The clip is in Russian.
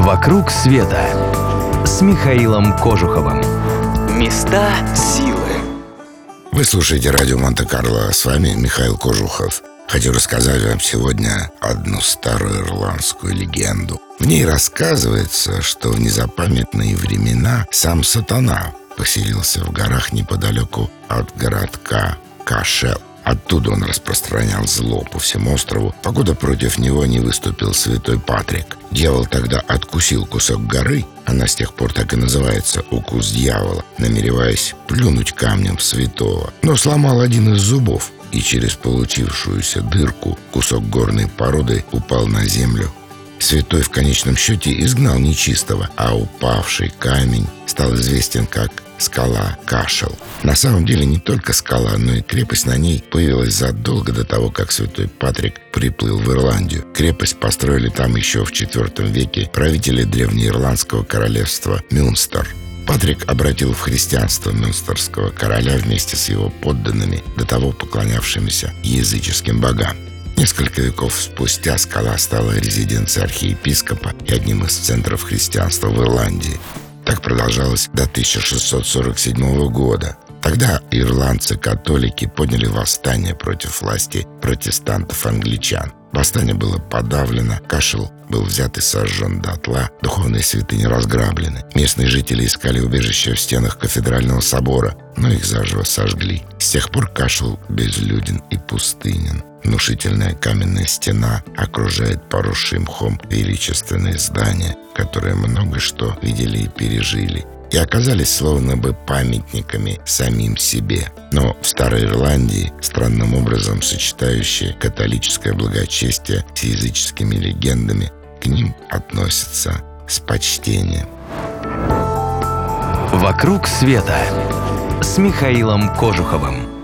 «Вокруг света» с Михаилом Кожуховым. Места силы. Вы слушаете радио Монте-Карло. С вами Михаил Кожухов. Хочу рассказать вам сегодня одну старую ирландскую легенду. В ней рассказывается, что в незапамятные времена сам сатана поселился в горах неподалеку от городка Кашел. Оттуда он распространял зло по всему острову, покуда против него не выступил святой Патрик. Дьявол тогда откусил кусок горы, она с тех пор так и называется «укус дьявола», намереваясь плюнуть камнем святого, но сломал один из зубов, и через получившуюся дырку кусок горной породы упал на землю. Святой в конечном счете изгнал нечистого, а упавший камень стал известен как скала Кашел. На самом деле не только скала, но и крепость на ней появилась задолго до того, как святой Патрик приплыл в Ирландию. Крепость построили там еще в IV веке правители древнеирландского королевства Мюнстер. Патрик обратил в христианство мюнстерского короля вместе с его подданными, до того поклонявшимися языческим богам. Несколько веков спустя скала стала резиденцией архиепископа и одним из центров христианства в Ирландии. Так продолжалось до 1647 года. Тогда ирландцы-католики подняли восстание против власти протестантов-англичан. Восстание было подавлено, кашел был взят и сожжен дотла, духовные святыни разграблены. Местные жители искали убежище в стенах кафедрального собора, но их заживо сожгли. С тех пор кашел безлюден и пустынен. Внушительная каменная стена окружает поросшим мхом величественные здания, которые много что видели и пережили и оказались словно бы памятниками самим себе. Но в Старой Ирландии, странным образом сочетающие католическое благочестие с языческими легендами, к ним относятся с почтением. «Вокруг света» с Михаилом Кожуховым.